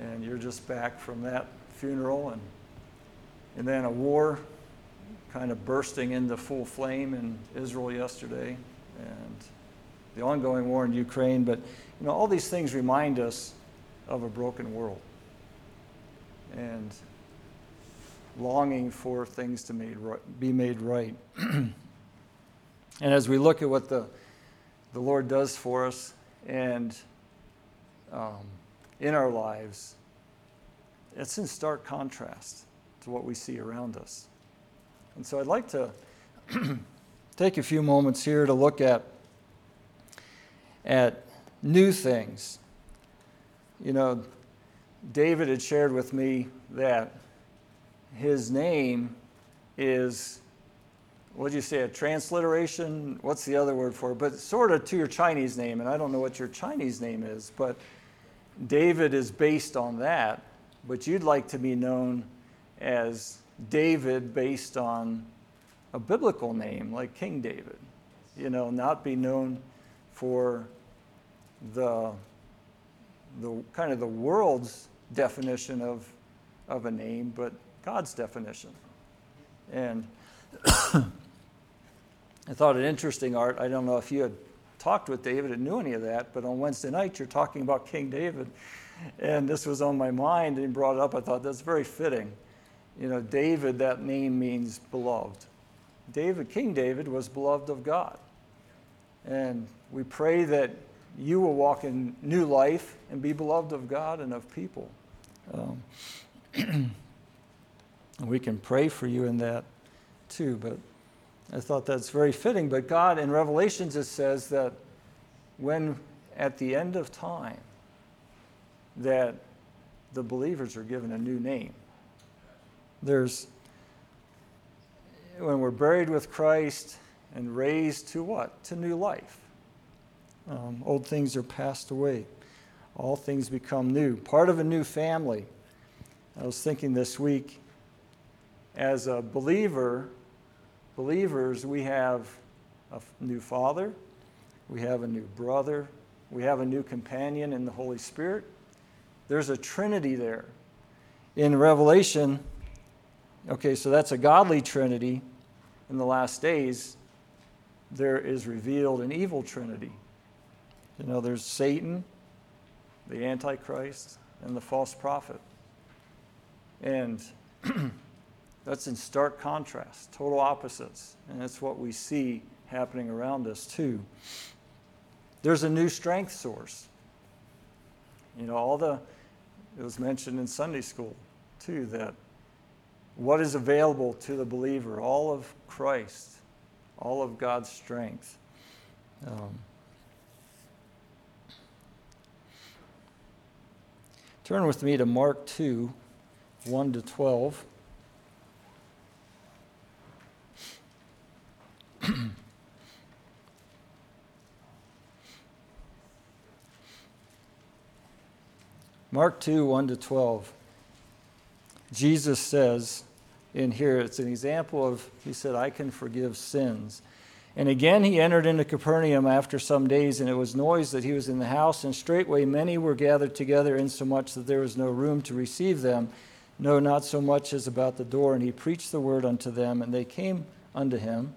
and you're just back from that funeral, and and then a war kind of bursting into full flame in Israel yesterday, and the ongoing war in Ukraine. But you know, all these things remind us of a broken world and longing for things to made right, be made right. and as we look at what the, the Lord does for us and um, in our lives, it's in stark contrast to what we see around us. And so I'd like to take a few moments here to look at, at new things. You know, David had shared with me that his name is, what do you say, a transliteration? What's the other word for it? But sort of to your Chinese name, and I don't know what your Chinese name is, but David is based on that. But you'd like to be known as David based on a biblical name like King David. You know, not be known for the, the kind of the world's definition of, of a name, but God's definition. And I thought it interesting, Art. I don't know if you had talked with David and knew any of that, but on Wednesday night you're talking about King David. And this was on my mind and brought it up. I thought that's very fitting. You know, David, that name means beloved. David, King David, was beloved of God. And we pray that you will walk in new life and be beloved of God and of people. Um, we can pray for you in that too, but I thought that's very fitting. But God, in Revelations, it says that when at the end of time, that the believers are given a new name. There's, when we're buried with Christ and raised to what? To new life. Um, old things are passed away, all things become new. Part of a new family. I was thinking this week, as a believer, believers, we have a new father, we have a new brother, we have a new companion in the Holy Spirit. There's a trinity there. In Revelation, okay, so that's a godly trinity. In the last days, there is revealed an evil trinity. You know, there's Satan, the Antichrist, and the false prophet. And that's in stark contrast, total opposites. And that's what we see happening around us, too. There's a new strength source. You know, all the, it was mentioned in Sunday school, too, that what is available to the believer, all of Christ, all of God's strength. Um, Turn with me to Mark 2 1 to 12. Mark 2 1 to 12. Jesus says in here, it's an example of, he said, I can forgive sins. And again he entered into Capernaum after some days, and it was noised that he was in the house, and straightway many were gathered together, insomuch that there was no room to receive them, no, not so much as about the door. And he preached the word unto them, and they came unto him,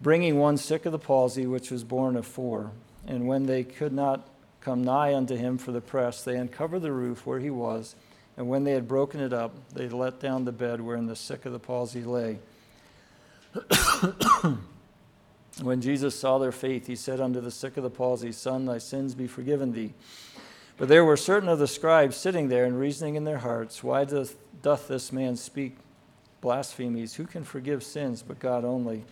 bringing one sick of the palsy, which was borne of four. And when they could not come nigh unto him for the press, they uncovered the roof where he was, and when they had broken it up, they let down the bed wherein the sick of the palsy lay. When Jesus saw their faith, he said unto the sick of the palsy, Son, thy sins be forgiven thee. But there were certain of the scribes sitting there and reasoning in their hearts, Why doth, doth this man speak blasphemies? Who can forgive sins but God only?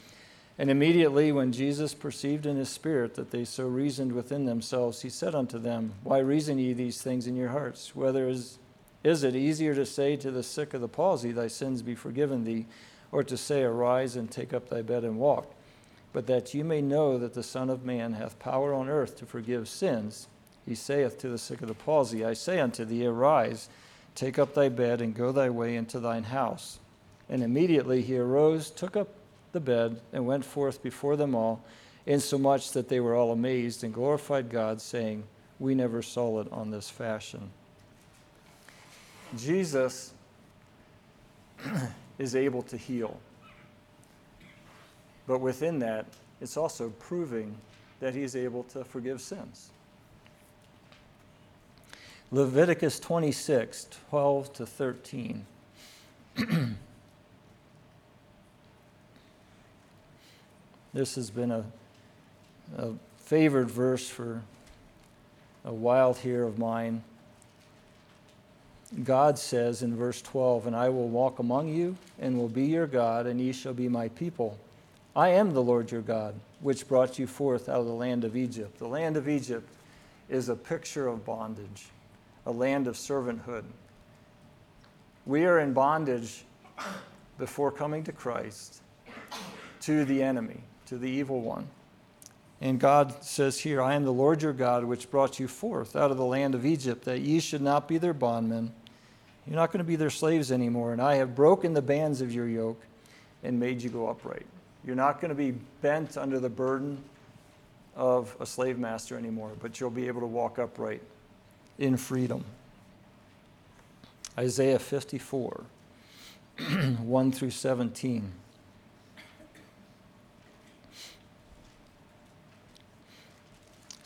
And immediately, when Jesus perceived in his spirit that they so reasoned within themselves, he said unto them, Why reason ye these things in your hearts? Whether is, is it easier to say to the sick of the palsy, Thy sins be forgiven thee, or to say, Arise and take up thy bed and walk? but that you may know that the Son of Man hath power on earth to forgive sins. He saith to the sick of the palsy, I say unto thee, Arise, take up thy bed, and go thy way into thine house. And immediately he arose, took up the bed, and went forth before them all, insomuch that they were all amazed and glorified God, saying, We never saw it on this fashion. Jesus is able to heal. But within that, it's also proving that he's able to forgive sins. Leviticus 26, 12 to 13. this has been a, a favored verse for a while here of mine. God says in verse 12, And I will walk among you, and will be your God, and ye shall be my people. I am the Lord your God, which brought you forth out of the land of Egypt. The land of Egypt is a picture of bondage, a land of servanthood. We are in bondage before coming to Christ to the enemy, to the evil one. And God says here, I am the Lord your God, which brought you forth out of the land of Egypt, that ye should not be their bondmen you're not going to be their slaves anymore. And I have broken the bands of your yoke and made you go upright. You're not going to be bent under the burden of a slave master anymore, but you'll be able to walk upright in freedom. Isaiah 54, 1 through 17.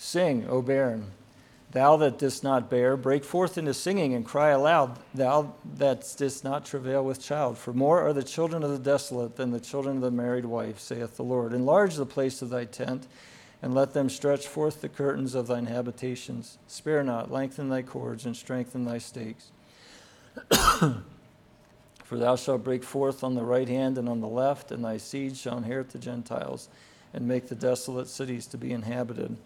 Sing, O barren Thou that didst not bear, break forth into singing and cry aloud, thou that didst not travail with child. For more are the children of the desolate than the children of the married wife, saith the Lord. Enlarge the place of thy tent, and let them stretch forth the curtains of thine habitations. Spare not, lengthen thy cords, and strengthen thy stakes. For thou shalt break forth on the right hand and on the left, and thy seed shall inherit the Gentiles, and make the desolate cities to be inhabited.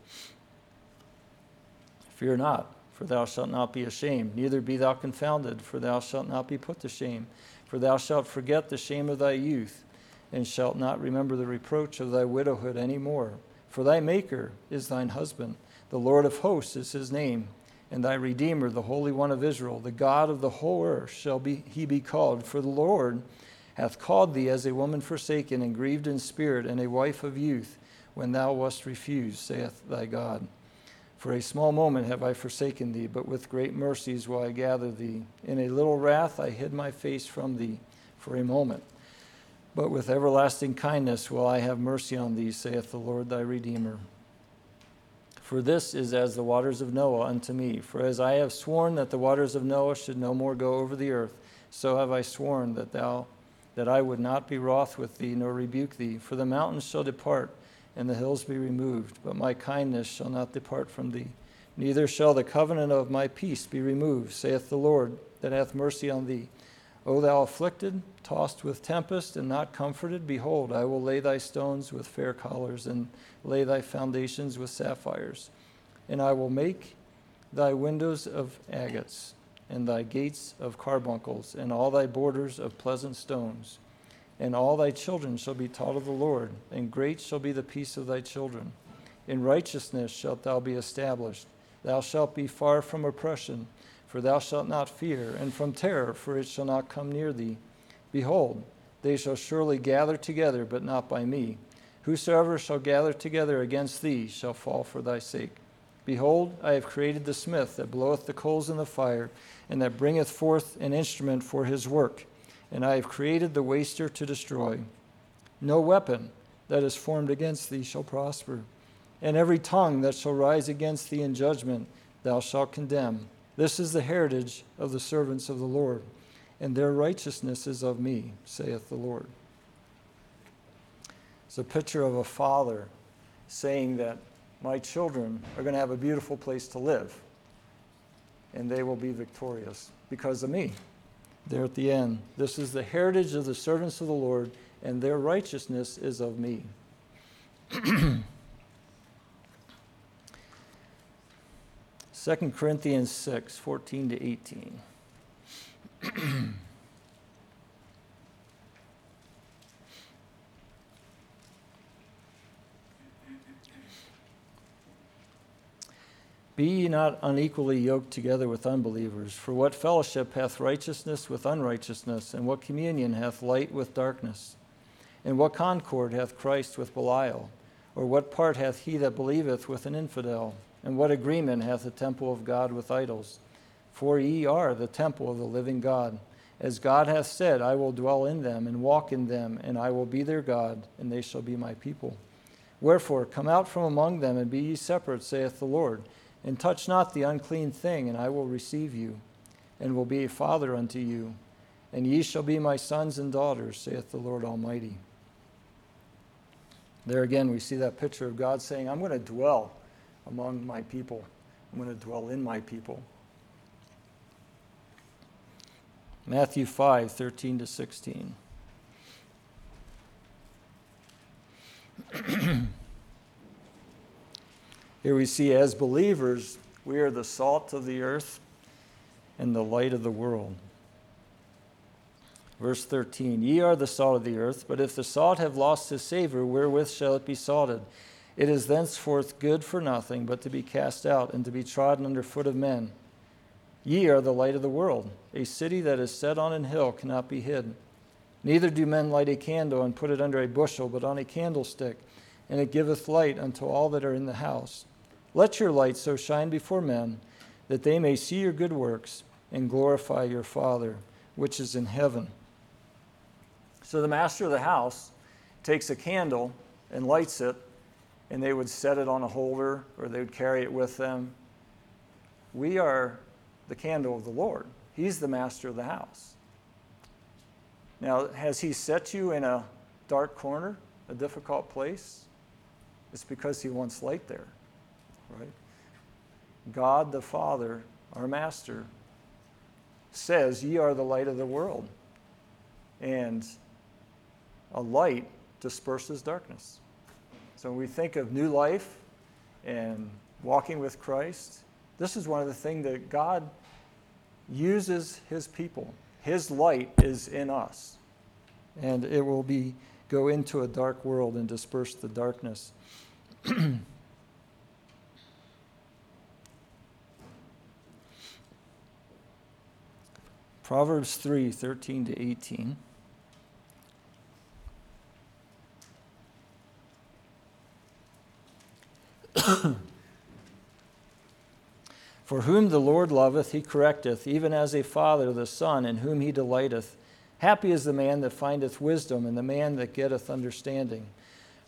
Fear not, for thou shalt not be ashamed, neither be thou confounded, for thou shalt not be put to shame. For thou shalt forget the shame of thy youth, and shalt not remember the reproach of thy widowhood any more. For thy Maker is thine husband, the Lord of hosts is his name, and thy Redeemer, the Holy One of Israel, the God of the whole earth, shall be, he be called. For the Lord hath called thee as a woman forsaken and grieved in spirit, and a wife of youth, when thou wast refused, saith thy God. For a small moment have I forsaken thee, but with great mercies will I gather thee. In a little wrath I hid my face from thee for a moment. But with everlasting kindness will I have mercy on thee, saith the Lord thy Redeemer. For this is as the waters of Noah unto me. For as I have sworn that the waters of Noah should no more go over the earth, so have I sworn that thou that I would not be wroth with thee nor rebuke thee. For the mountains shall depart and the hills be removed, but my kindness shall not depart from thee. Neither shall the covenant of my peace be removed, saith the Lord, that hath mercy on thee. O thou afflicted, tossed with tempest, and not comforted, behold, I will lay thy stones with fair collars, and lay thy foundations with sapphires. And I will make thy windows of agates, and thy gates of carbuncles, and all thy borders of pleasant stones and all thy children shall be taught of the Lord, and great shall be the peace of thy children. In righteousness shalt thou be established. Thou shalt be far from oppression, for thou shalt not fear, and from terror, for it shall not come near thee. Behold, they shall surely gather together, but not by me. Whosoever shall gather together against thee shall fall for thy sake. Behold, I have created the smith that bloweth the coals in the fire, and that bringeth forth an instrument for his work and I have created the waster to destroy. No weapon that is formed against thee shall prosper, and every tongue that shall rise against thee in judgment thou shalt condemn. This is the heritage of the servants of the Lord, and their righteousness is of me, saith the Lord. It's a picture of a father saying that my children are going to have a beautiful place to live, and they will be victorious because of me there at the end. This is the heritage of the servants of the Lord, and their righteousness is of me. Second Corinthians 6 14 to 18. Be ye not unequally yoked together with unbelievers. For what fellowship hath righteousness with unrighteousness? And what communion hath light with darkness? And what concord hath Christ with Belial? Or what part hath he that believeth with an infidel? And what agreement hath the temple of God with idols? For ye are the temple of the living God. As God hath said, I will dwell in them and walk in them, and I will be their God, and they shall be my people. Wherefore, come out from among them, and be ye separate, saith the Lord, and touch not the unclean thing, and I will receive you, and will be a father unto you, and ye shall be my sons and daughters, saith the Lord Almighty. There again, we see that picture of God saying, I'm going to dwell among my people, I'm going to dwell in my people. Matthew 5 13 to 16. Here we see, as believers, we are the salt of the earth and the light of the world. Verse 13 Ye are the salt of the earth, but if the salt have lost his savor, wherewith shall it be salted? It is thenceforth good for nothing, but to be cast out and to be trodden under foot of men. Ye are the light of the world. A city that is set on an hill cannot be hid. Neither do men light a candle and put it under a bushel, but on a candlestick, and it giveth light unto all that are in the house. Let your light so shine before men, that they may see your good works and glorify your Father which is in heaven. So the master of the house takes a candle and lights it, and they would set it on a holder or they would carry it with them. We are the candle of the Lord. He's the master of the house. Now, has He set you in a dark corner, a difficult place? It's because He wants light there, right? God the Father, our master, says, Ye are the light of the world. And a light disperses darkness. So when we think of new life and walking with Christ, this is one of the things that God uses his people. His light is in us. And it will be go into a dark world and disperse the darkness. Proverbs 3 13 to 18. For whom the Lord loveth, he correcteth, even as a father the son, in whom he delighteth. Happy is the man that findeth wisdom, and the man that getteth understanding.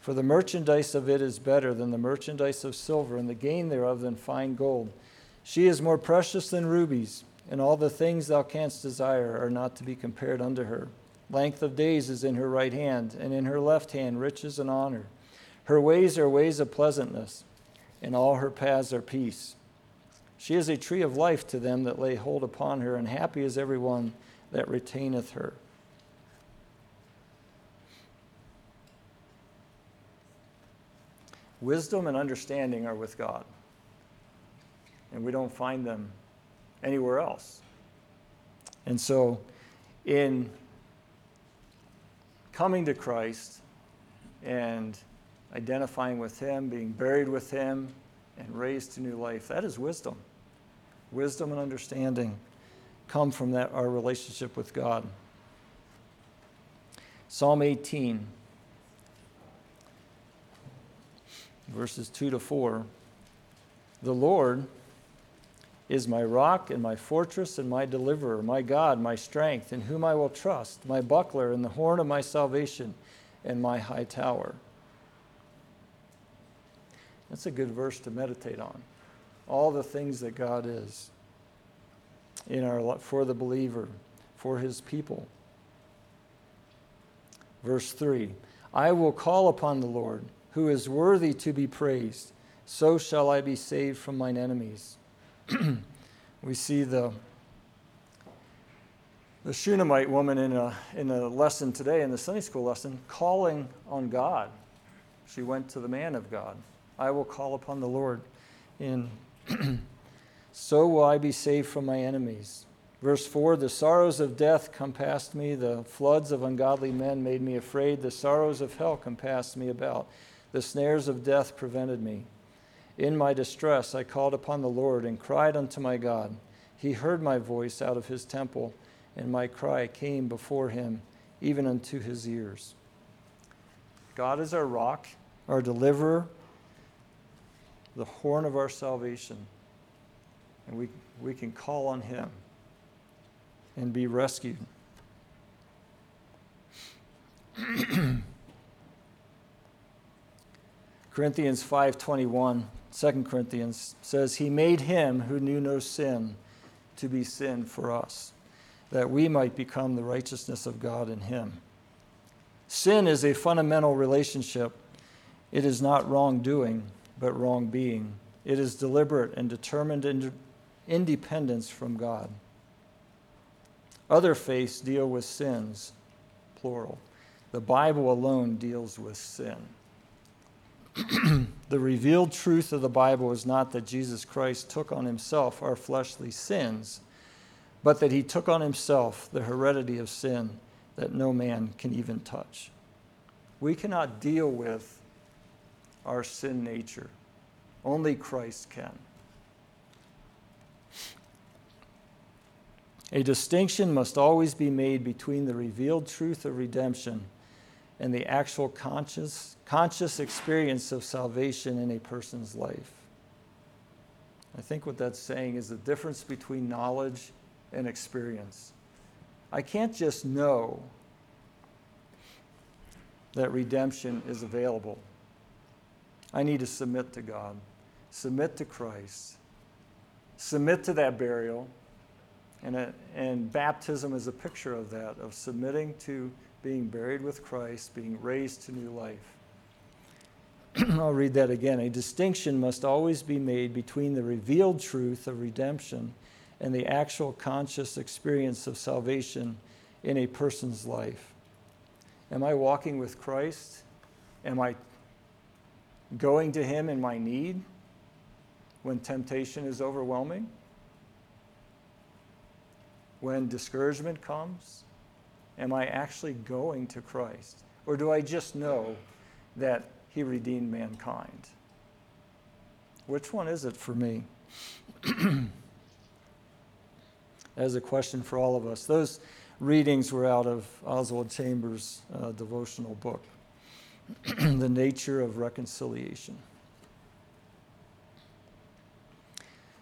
For the merchandise of it is better than the merchandise of silver, and the gain thereof than fine gold. She is more precious than rubies, and all the things thou canst desire are not to be compared unto her. Length of days is in her right hand, and in her left hand riches and honor. Her ways are ways of pleasantness, and all her paths are peace. She is a tree of life to them that lay hold upon her, and happy is every one that retaineth her. Wisdom and understanding are with God, and we don't find them anywhere else. And so, in coming to Christ and identifying with Him, being buried with Him, and raised to new life, that is wisdom wisdom and understanding come from that our relationship with God. Psalm 18 verses 2 to 4 The Lord is my rock and my fortress and my deliverer, my God, my strength, in whom I will trust, my buckler and the horn of my salvation, and my high tower. That's a good verse to meditate on all the things that God is in our for the believer, for his people. Verse 3 I will call upon the Lord, who is worthy to be praised. So shall I be saved from mine enemies. we see the, the Shunammite woman in a, in a lesson today, in the Sunday school lesson, calling on God. She went to the man of God. I will call upon the Lord in so will I be saved from my enemies. Verse 4 The sorrows of death compassed me, the floods of ungodly men made me afraid, the sorrows of hell compassed me about, the snares of death prevented me. In my distress I called upon the Lord and cried unto my God. He heard my voice out of his temple, and my cry came before him, even unto his ears. God is our rock, our deliverer, the horn of our salvation. And we we can call on Him and be rescued. Corinthians 5:21, 2 Corinthians says he made him who knew no sin to be sin for us, that we might become the righteousness of God in him. Sin is a fundamental relationship. It is not wrongdoing, but wrong being. It is deliberate and determined ind- independence from God. Other faiths deal with sins, plural. The Bible alone deals with sin. the revealed truth of the Bible is not that Jesus Christ took on himself our fleshly sins, but that he took on himself the heredity of sin that no man can even touch. We cannot deal with our sin nature, only Christ can. A distinction must always be made between the revealed truth of redemption and the actual conscious, conscious experience of salvation in a person's life. I think what that's saying is the difference between knowledge and experience. I can't just know that redemption is available. I need to submit to God, submit to Christ, submit to that burial. And, a, and baptism is a picture of that, of submitting to being buried with Christ, being raised to new life. I'll read that again. A distinction must always be made between the revealed truth of redemption and the actual conscious experience of salvation in a person's life. Am I walking with Christ? Am I going to Him in my need when temptation is overwhelming? When discouragement comes? Am I actually going to Christ? Or do I just know that He redeemed mankind? Which one is it for me? As a question for all of us. Those readings were out of Oswald Chambers' uh, devotional book, The Nature of Reconciliation.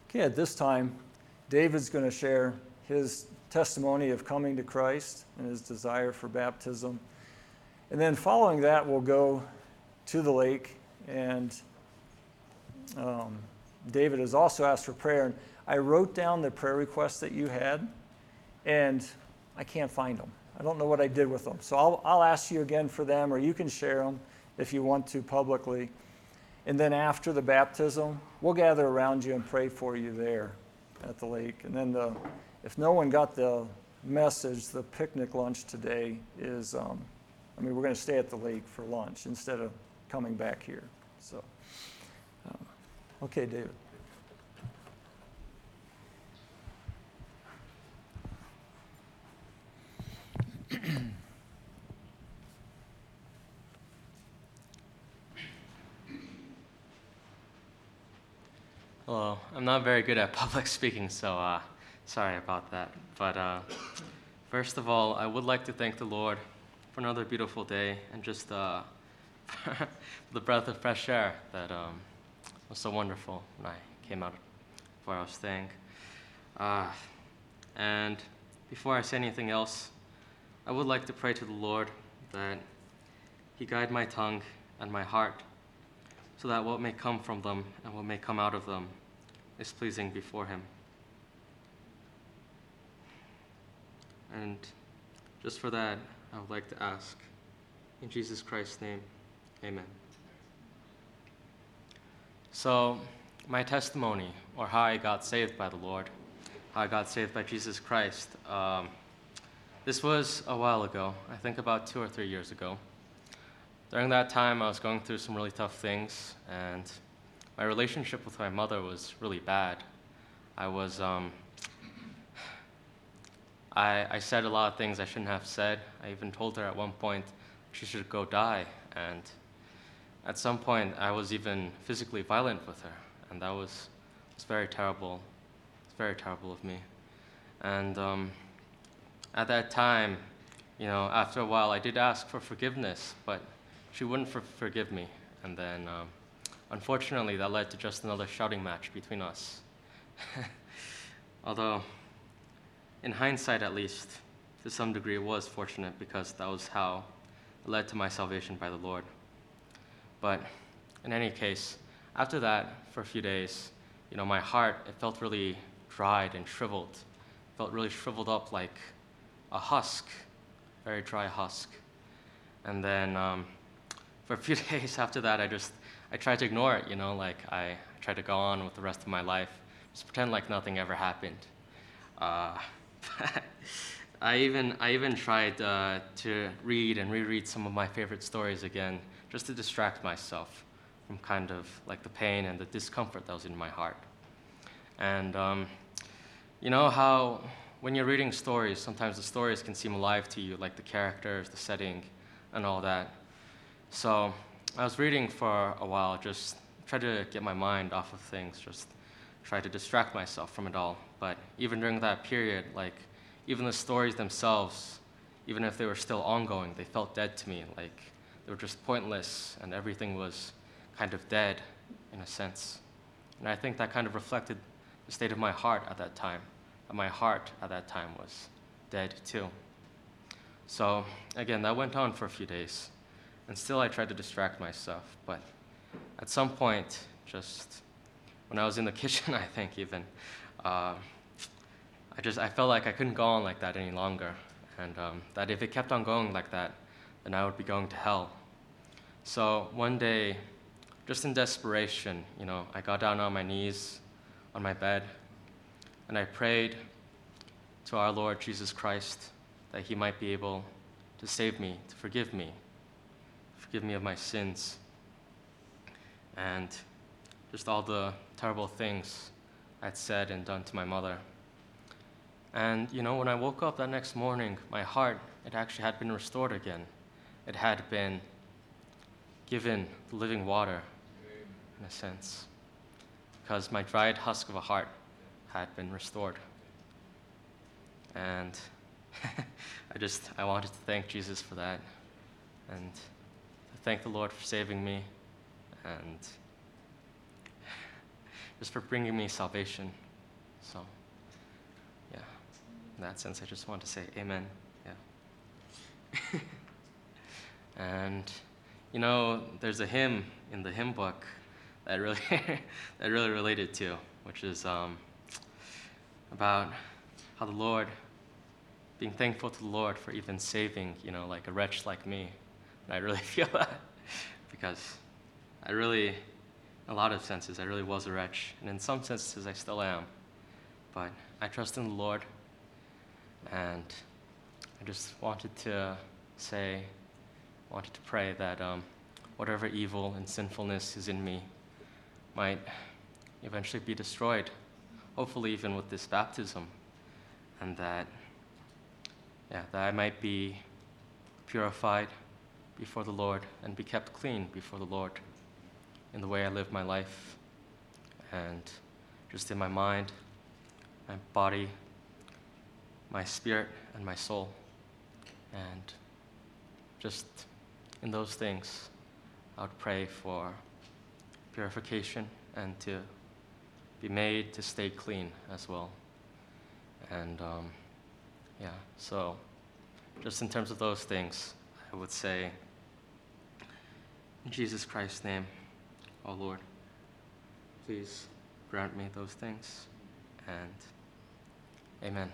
Okay, at this time, David's going to share his testimony of coming to Christ and his desire for baptism. And then following that, we'll go to the lake, and um, David has also asked for prayer. And I wrote down the prayer requests that you had, and I can't find them. I don't know what I did with them. So I'll, I'll ask you again for them, or you can share them if you want to publicly. And then after the baptism, we'll gather around you and pray for you there at the lake. And then the if no one got the message, the picnic lunch today is, um, I mean, we're going to stay at the lake for lunch instead of coming back here. So, um, okay, David. Hello. I'm not very good at public speaking, so uh, Sorry about that. But uh, first of all, I would like to thank the Lord for another beautiful day and just uh, the breath of fresh air that um, was so wonderful when I came out where I was staying. Uh, and before I say anything else, I would like to pray to the Lord that He guide my tongue and my heart so that what may come from them and what may come out of them is pleasing before Him. And just for that, I would like to ask, in Jesus Christ's name, amen. So, my testimony, or how I got saved by the Lord, how I got saved by Jesus Christ, um, this was a while ago, I think about two or three years ago. During that time, I was going through some really tough things, and my relationship with my mother was really bad. I was um, I, I said a lot of things I shouldn't have said. I even told her at one point she should go die. And at some point, I was even physically violent with her. And that was, was very terrible. It's very terrible of me. And um, at that time, you know, after a while, I did ask for forgiveness, but she wouldn't for- forgive me. And then, um, unfortunately, that led to just another shouting match between us. Although, in hindsight at least, to some degree, it was fortunate because that was how it led to my salvation by the Lord. But in any case, after that, for a few days, you know, my heart, it felt really dried and shriveled. It felt really shriveled up like a husk, very dry husk. And then um, for a few days after that, I just, I tried to ignore it, you know, like I tried to go on with the rest of my life, just pretend like nothing ever happened. Uh, I even, I even tried uh, to read and reread some of my favorite stories again, just to distract myself from kind of like the pain and the discomfort that was in my heart. And um, you know how when you're reading stories, sometimes the stories can seem alive to you, like the characters, the setting, and all that. So I was reading for a while, just try to get my mind off of things, just try to distract myself from it all. But even during that period, like even the stories themselves, even if they were still ongoing, they felt dead to me. Like they were just pointless, and everything was kind of dead in a sense. And I think that kind of reflected the state of my heart at that time. And my heart at that time was dead too. So again, that went on for a few days. And still I tried to distract myself. But at some point, just when I was in the kitchen, I think even, uh, I just I felt like I couldn't go on like that any longer, and um, that if it kept on going like that, then I would be going to hell. So one day, just in desperation, you know, I got down on my knees on my bed, and I prayed to our Lord Jesus Christ that He might be able to save me, to forgive me, forgive me of my sins, and just all the terrible things I'd said and done to my mother. And you know, when I woke up that next morning, my heart, it actually had been restored again. It had been given living water, in a sense, because my dried husk of a heart had been restored. And I just, I wanted to thank Jesus for that, and thank the Lord for saving me, and just for bringing me salvation. So yeah, in that sense, I just want to say amen. Yeah. and, you know, there's a hymn in the hymn book that really, that really related to, which is um, about how the Lord, being thankful to the Lord for even saving, you know, like a wretch like me. And I really feel that because I really, a lot of senses, I really was a wretch. And in some senses, I still am. But I trust in the Lord and I just wanted to say, wanted to pray that um, whatever evil and sinfulness is in me might eventually be destroyed, hopefully, even with this baptism, and that, yeah, that I might be purified before the Lord and be kept clean before the Lord in the way I live my life and just in my mind, my body, my spirit and my soul. And just in those things, I would pray for purification and to be made to stay clean as well. And um, yeah, so just in terms of those things, I would say, in Jesus Christ's name, oh Lord, please grant me those things. And amen.